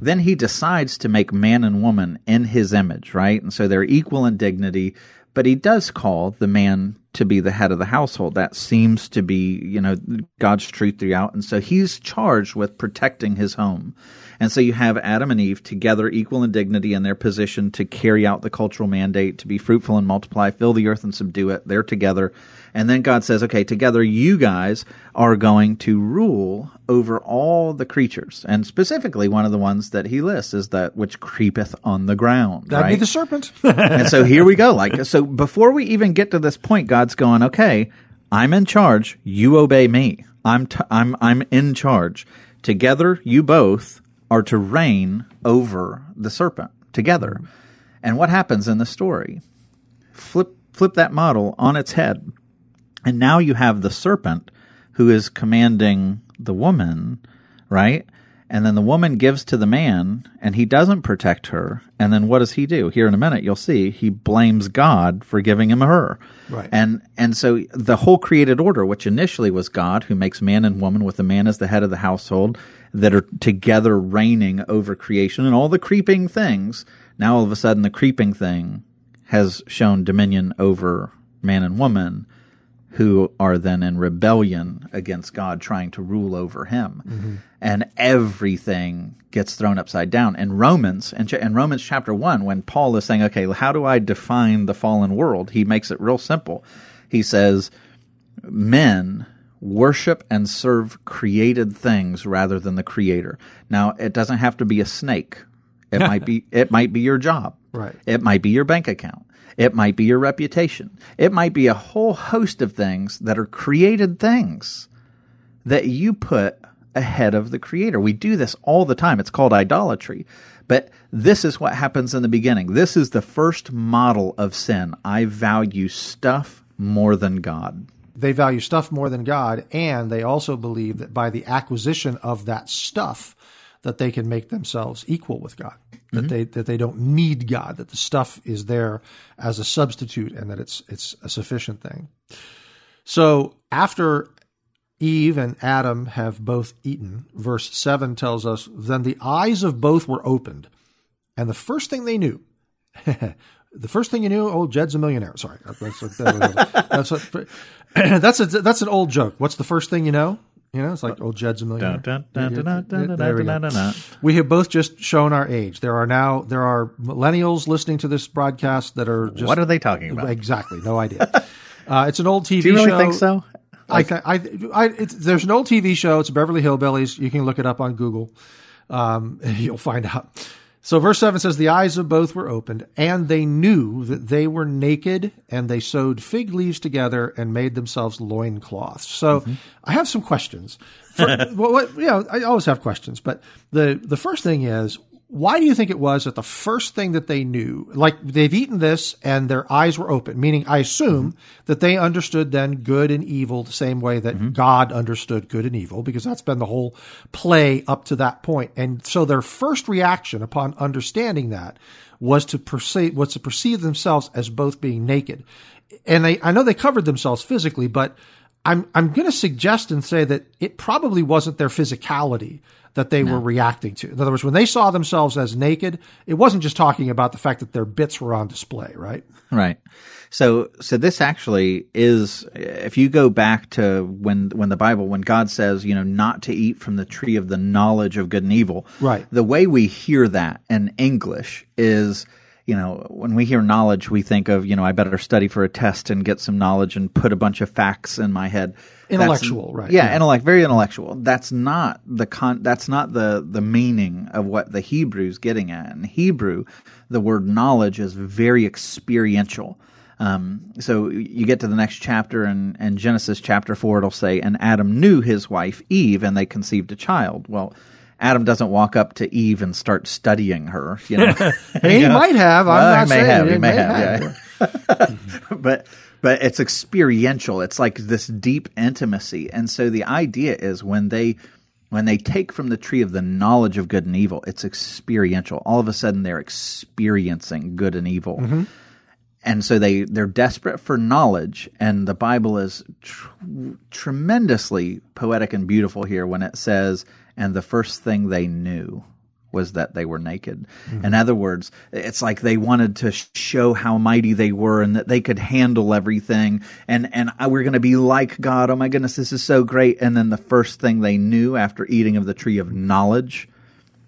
Then he decides to make man and woman in his image, right? And so they're equal in dignity but he does call the man to be the head of the household. That seems to be, you know, God's truth throughout. And so he's charged with protecting his home. And so you have Adam and Eve together, equal in dignity in their position to carry out the cultural mandate to be fruitful and multiply, fill the earth and subdue it. They're together. And then God says, okay, together you guys are going to rule over all the creatures. And specifically, one of the ones that he lists is that which creepeth on the ground. That'd right? be the serpent. and so here we go. Like, so before we even get to this point, God's going, okay, I'm in charge. You obey me. I'm, t- I'm, I'm in charge. Together, you both are to reign over the serpent together. And what happens in the story? Flip flip that model on its head. And now you have the serpent who is commanding the woman, right? And then the woman gives to the man and he doesn't protect her. And then what does he do? Here in a minute, you'll see he blames God for giving him her. Right. And, and so the whole created order, which initially was God who makes man and woman with the man as the head of the household that are together reigning over creation and all the creeping things. Now all of a sudden the creeping thing has shown dominion over man and woman who are then in rebellion against God, trying to rule over him. Mm-hmm. And everything gets thrown upside down. And Romans, in, in Romans chapter 1, when Paul is saying, okay, how do I define the fallen world? He makes it real simple. He says, men worship and serve created things rather than the creator. Now, it doesn't have to be a snake. It might be it might be your job. Right. It might be your bank account. It might be your reputation. It might be a whole host of things that are created things that you put ahead of the creator. We do this all the time. It's called idolatry. But this is what happens in the beginning. This is the first model of sin. I value stuff more than God. They value stuff more than God, and they also believe that by the acquisition of that stuff, that they can make themselves equal with God. That mm-hmm. they that they don't need God. That the stuff is there as a substitute, and that it's it's a sufficient thing. So after Eve and Adam have both eaten, verse seven tells us, then the eyes of both were opened, and the first thing they knew, the first thing you knew, old Jed's a millionaire. Sorry, that's that's that's, that's, a, that's an old joke. What's the first thing you know? You know, it's like old Jed's a millionaire. We go. dun, dun. We have both just shown our age. There are now there are millennials listening to this broadcast that are just What are they talking about? exactly no idea. Uh, it's an old TV show. Do you really show. think so? I, I, I, it's, there's an old TV show. It's Beverly Hillbillies. You can look it up on Google. Um, you'll find out. So verse seven says, the eyes of both were opened and they knew that they were naked and they sewed fig leaves together and made themselves loincloths. So mm-hmm. I have some questions. For, well, you know, I always have questions, but the, the first thing is, why do you think it was that the first thing that they knew, like they've eaten this and their eyes were open, meaning I assume mm-hmm. that they understood then good and evil the same way that mm-hmm. God understood good and evil, because that's been the whole play up to that point. And so their first reaction upon understanding that was to perceive, was to perceive themselves as both being naked. And they, I know they covered themselves physically, but I'm, I'm going to suggest and say that it probably wasn't their physicality that they were reacting to. In other words, when they saw themselves as naked, it wasn't just talking about the fact that their bits were on display, right? Right. So, so this actually is, if you go back to when, when the Bible, when God says, you know, not to eat from the tree of the knowledge of good and evil. Right. The way we hear that in English is, you know, when we hear knowledge, we think of, you know, I better study for a test and get some knowledge and put a bunch of facts in my head. That's- Intellectual, right, Yeah, yeah. intellect, very intellectual. That's not the con. That's not the the meaning of what the Hebrew's getting at. In Hebrew, the word knowledge is very experiential. Um, so you get to the next chapter in, in Genesis chapter four, it'll say, "And Adam knew his wife Eve, and they conceived a child." Well, Adam doesn't walk up to Eve and start studying her. You know, He might have. I'm Well, not he may saying have. it. He may may have. Yeah. but but it's experiential. It's like this deep intimacy. And so the idea is when they when they take from the tree of the knowledge of good and evil, it's experiential. All of a sudden they're experiencing good and evil. Mm-hmm. And so they they're desperate for knowledge and the Bible is tr- tremendously poetic and beautiful here when it says and the first thing they knew was that they were naked. Mm-hmm. In other words, it's like they wanted to show how mighty they were and that they could handle everything and and I, we're going to be like God. Oh my goodness, this is so great. And then the first thing they knew after eating of the tree of knowledge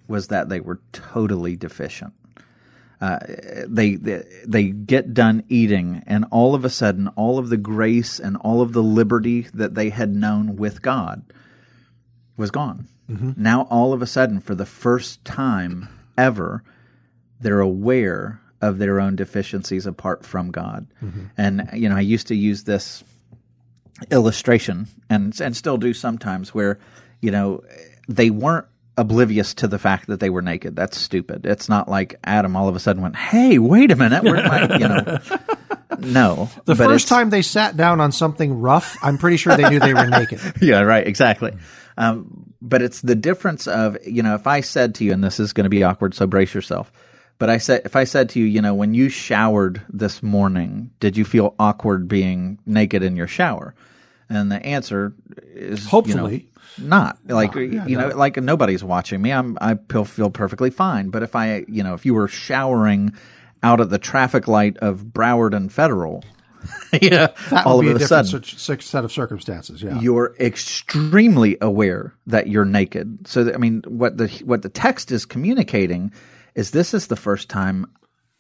was that they were totally deficient. Uh, they, they they get done eating, and all of a sudden, all of the grace and all of the liberty that they had known with God was gone. Now, all of a sudden, for the first time ever, they're aware of their own deficiencies apart from God. And you know, I used to use this illustration, and and still do sometimes, where you know they weren't oblivious to the fact that they were naked. That's stupid. It's not like Adam all of a sudden went, "Hey, wait a minute," where my, you know. No, The but first time they sat down on something rough, I'm pretty sure they knew they were naked. yeah, right, exactly. Um, but it's the difference of you know if I said to you, and this is going to be awkward, so brace yourself. But I said if I said to you, you know, when you showered this morning, did you feel awkward being naked in your shower? And the answer is you know, Hopefully. not like oh, yeah, you know like nobody's watching me. I'm I feel feel perfectly fine. But if I you know if you were showering out at the traffic light of Broward and Federal, yeah, That all would be of a sudden such- such set of circumstances. Yeah. you're extremely aware that you're naked. So that, I mean, what the what the text is communicating is this is the first time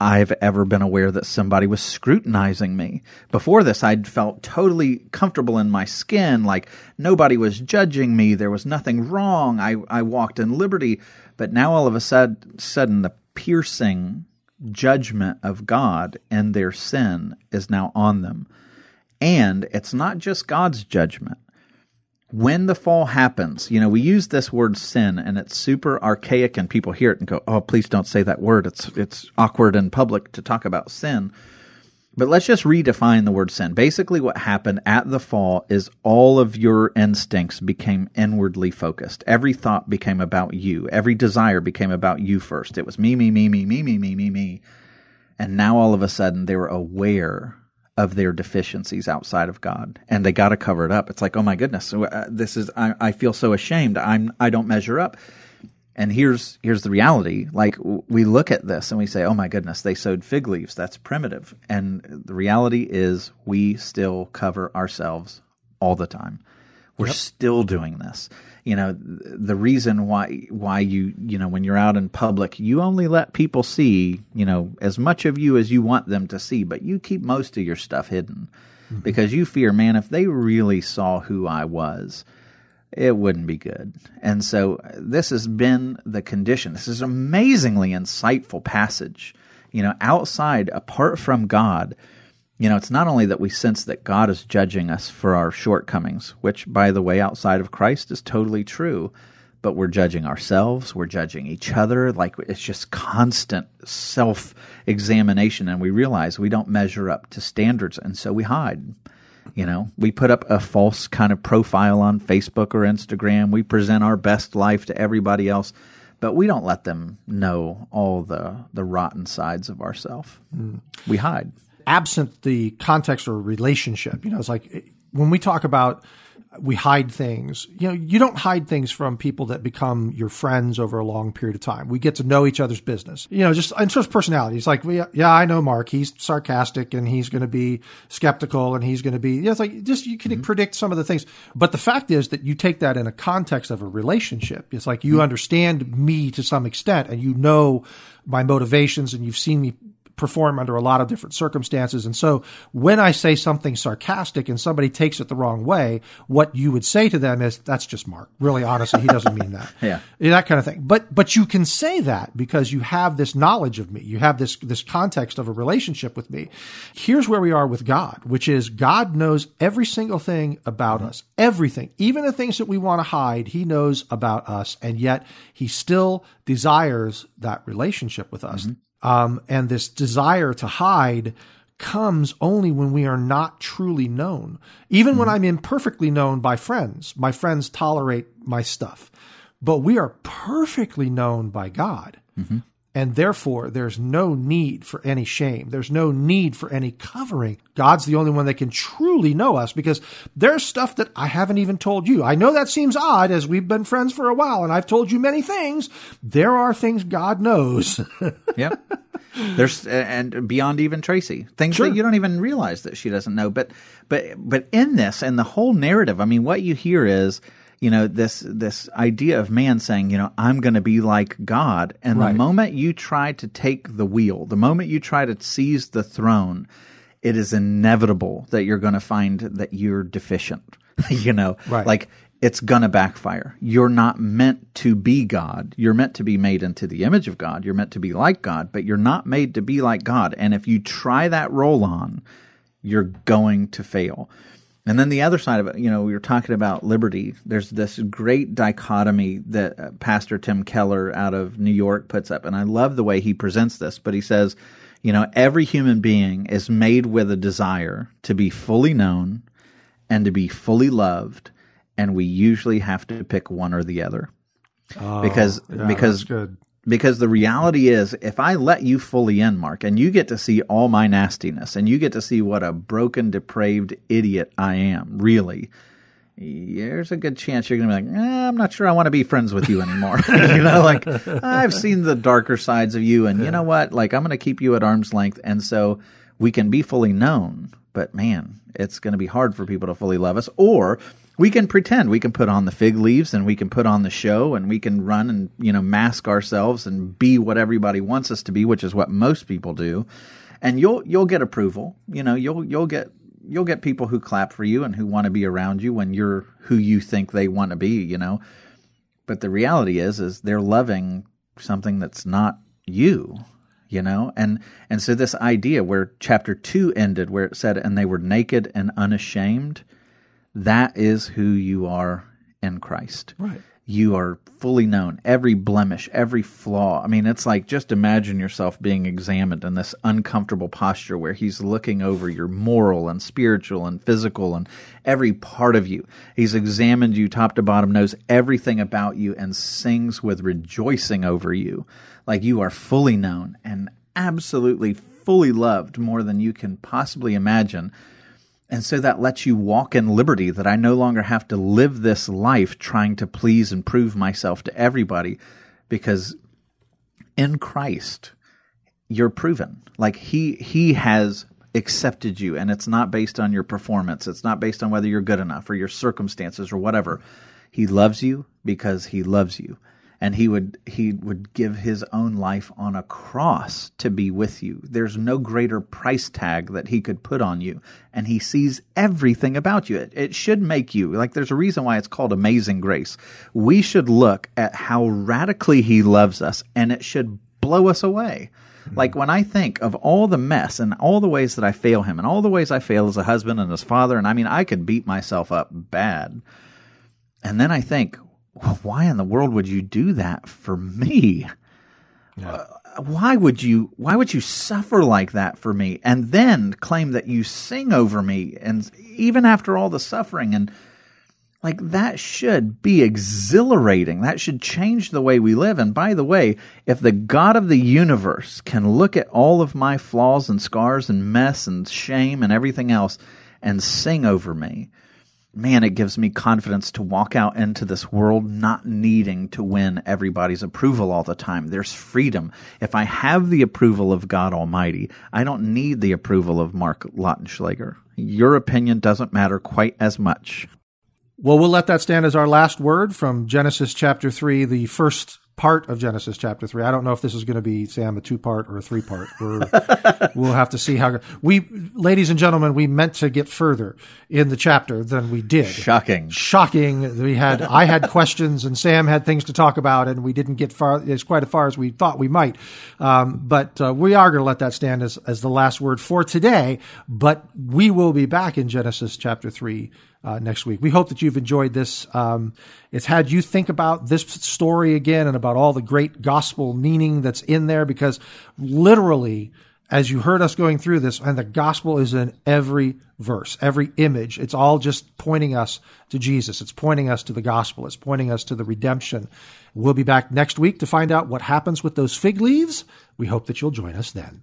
I've ever been aware that somebody was scrutinizing me. Before this, I'd felt totally comfortable in my skin, like nobody was judging me. There was nothing wrong. I I walked in liberty. But now all of a sudden, sudden the piercing judgment of God and their sin is now on them. And it's not just God's judgment. When the fall happens, you know, we use this word sin and it's super archaic and people hear it and go, "Oh, please don't say that word. It's it's awkward in public to talk about sin." But let's just redefine the word sin. Basically what happened at the fall is all of your instincts became inwardly focused. Every thought became about you. Every desire became about you first. It was me, me, me, me, me, me, me, me, me. And now all of a sudden they were aware of their deficiencies outside of God, and they got to cover it up. It's like, oh my goodness, uh, this is I, I feel so ashamed. I'm I don't measure up, And here's here's the reality. Like we look at this and we say, "Oh my goodness, they sewed fig leaves. That's primitive." And the reality is we still cover ourselves all the time. We're yep. still doing this. You know, the reason why why you, you know, when you're out in public, you only let people see, you know, as much of you as you want them to see, but you keep most of your stuff hidden mm-hmm. because you fear, man, if they really saw who I was, it wouldn't be good. And so this has been the condition. This is an amazingly insightful passage. You know, outside, apart from God, you know, it's not only that we sense that God is judging us for our shortcomings, which, by the way, outside of Christ is totally true, but we're judging ourselves, we're judging each other. Like it's just constant self examination, and we realize we don't measure up to standards, and so we hide. You know, we put up a false kind of profile on Facebook or Instagram. We present our best life to everybody else, but we don't let them know all the the rotten sides of ourselves. Mm. We hide. Absent the context or relationship, you know, it's like when we talk about we hide things. You know, you don't hide things from people that become your friends over a long period of time. We get to know each other's business. You know, just in terms of personalities, like, yeah, I know Mark. He's sarcastic and he's going to be skeptical and he's going to be, you know, it's like just you can mm-hmm. predict some of the things. But the fact is that you take that in a context of a relationship. It's like you mm-hmm. understand me to some extent and you know my motivations and you've seen me perform under a lot of different circumstances. And so when I say something sarcastic and somebody takes it the wrong way, what you would say to them is, that's just Mark. Really, honestly, he doesn't mean that. yeah. That kind of thing. But, but you can say that because you have this knowledge of me. You have this, this context of a relationship with me. Here's where we are with God, which is God knows every single thing about mm-hmm. us, everything, even the things that we want to hide. He knows about us. And yet he still desires that relationship with us. Mm-hmm. Um, and this desire to hide comes only when we are not truly known. Even mm-hmm. when I'm imperfectly known by friends, my friends tolerate my stuff. But we are perfectly known by God. Mm-hmm. And therefore, there's no need for any shame. There's no need for any covering. God's the only one that can truly know us because there's stuff that I haven't even told you. I know that seems odd as we've been friends for a while and I've told you many things. There are things God knows. yeah. There's and beyond even Tracy, things sure. that you don't even realize that she doesn't know. But but but in this and the whole narrative, I mean, what you hear is you know this this idea of man saying you know i'm going to be like god. And right. the moment you try to take the wheel the moment you try to seize the throne it is inevitable that you're going to find that you're deficient you know? Right. like it's going to backfire. You're not meant to be god. You're meant to be made into the image of god. You're meant to be like god but you're not made to be like god. And if you try that role on you're going to fail and then the other side of it, you know, we were talking about liberty. There's this great dichotomy that uh, Pastor Tim Keller out of New York puts up. And I love the way he presents this, but he says, you know, every human being is made with a desire to be fully known and to be fully loved. And we usually have to pick one or the other. Oh, because yeah, because because the reality is, if I let you fully in, Mark, and you get to see all my nastiness, and you get to see what a broken, depraved idiot I am, really, there's a good chance you're going to be like, eh, I'm not sure I want to be friends with you anymore. you know, like I've seen the darker sides of you, and you know what? Like I'm going to keep you at arm's length, and so we can be fully known. But man, it's going to be hard for people to fully love us, or we can pretend. We can put on the fig leaves and we can put on the show and we can run and you know mask ourselves and be what everybody wants us to be which is what most people do. And you'll you'll get approval. You know you'll you'll get you'll get people who clap for you and who want to be around you when you're who you think they want to be you know? But the reality is is they're loving something that's not you you know? And and so this idea where chapter 2 ended where it said and they were naked and unashamed that is who you are in Christ. Right. You are fully known, every blemish, every flaw. I mean, it's like just imagine yourself being examined in this uncomfortable posture where he's looking over your moral and spiritual and physical and every part of you. He's examined you top to bottom, knows everything about you, and sings with rejoicing over you. Like you are fully known and absolutely fully loved more than you can possibly imagine and so that lets you walk in liberty that I no longer have to live this life trying to please and prove myself to everybody because in Christ, you're proven. Like he he has accepted you and it's not based on your performance. It's not based on whether you're good enough or your circumstances or whatever. He loves you because he loves you. And he would he would give his own life on a cross to be with you. There's no greater price tag that he could put on you. And he sees everything about you. It, it should make you like there's a reason why it's called amazing grace. We should look at how radically he loves us and it should blow us away. Mm-hmm. Like when I think of all the mess and all the ways that I fail him and all the ways I fail as a husband and as father, and I mean, I could beat myself up bad. And then I think, why in the world would you do that for me? Yeah. Uh, why would you why would you suffer like that for me and then claim that you sing over me and even after all the suffering and like that should be exhilarating. That should change the way we live. And by the way, if the God of the universe can look at all of my flaws and scars and mess and shame and everything else and sing over me, man, it gives me confidence to walk out into this world not needing to win everybody's approval all the time. There's freedom. If I have the approval of God Almighty, I don't need the approval of Mark Lautenschlager. Your opinion doesn't matter quite as much. Well, we'll let that stand as our last word from Genesis chapter 3, the first part of Genesis chapter 3. I don't know if this is going to be, Sam, a two part or a three part. we'll have to see how. We, ladies and gentlemen, we meant to get further in the chapter than we did. Shocking. Shocking. We had, I had questions and Sam had things to talk about and we didn't get far, as quite as far as we thought we might. Um, but uh, we are going to let that stand as, as the last word for today. But we will be back in Genesis chapter 3 uh, next week. We hope that you've enjoyed this. Um, it's had you think about this story again and about all the great gospel meaning that's in there because literally, as you heard us going through this, and the gospel is in every verse, every image. It's all just pointing us to Jesus. It's pointing us to the gospel. It's pointing us to the redemption. We'll be back next week to find out what happens with those fig leaves. We hope that you'll join us then.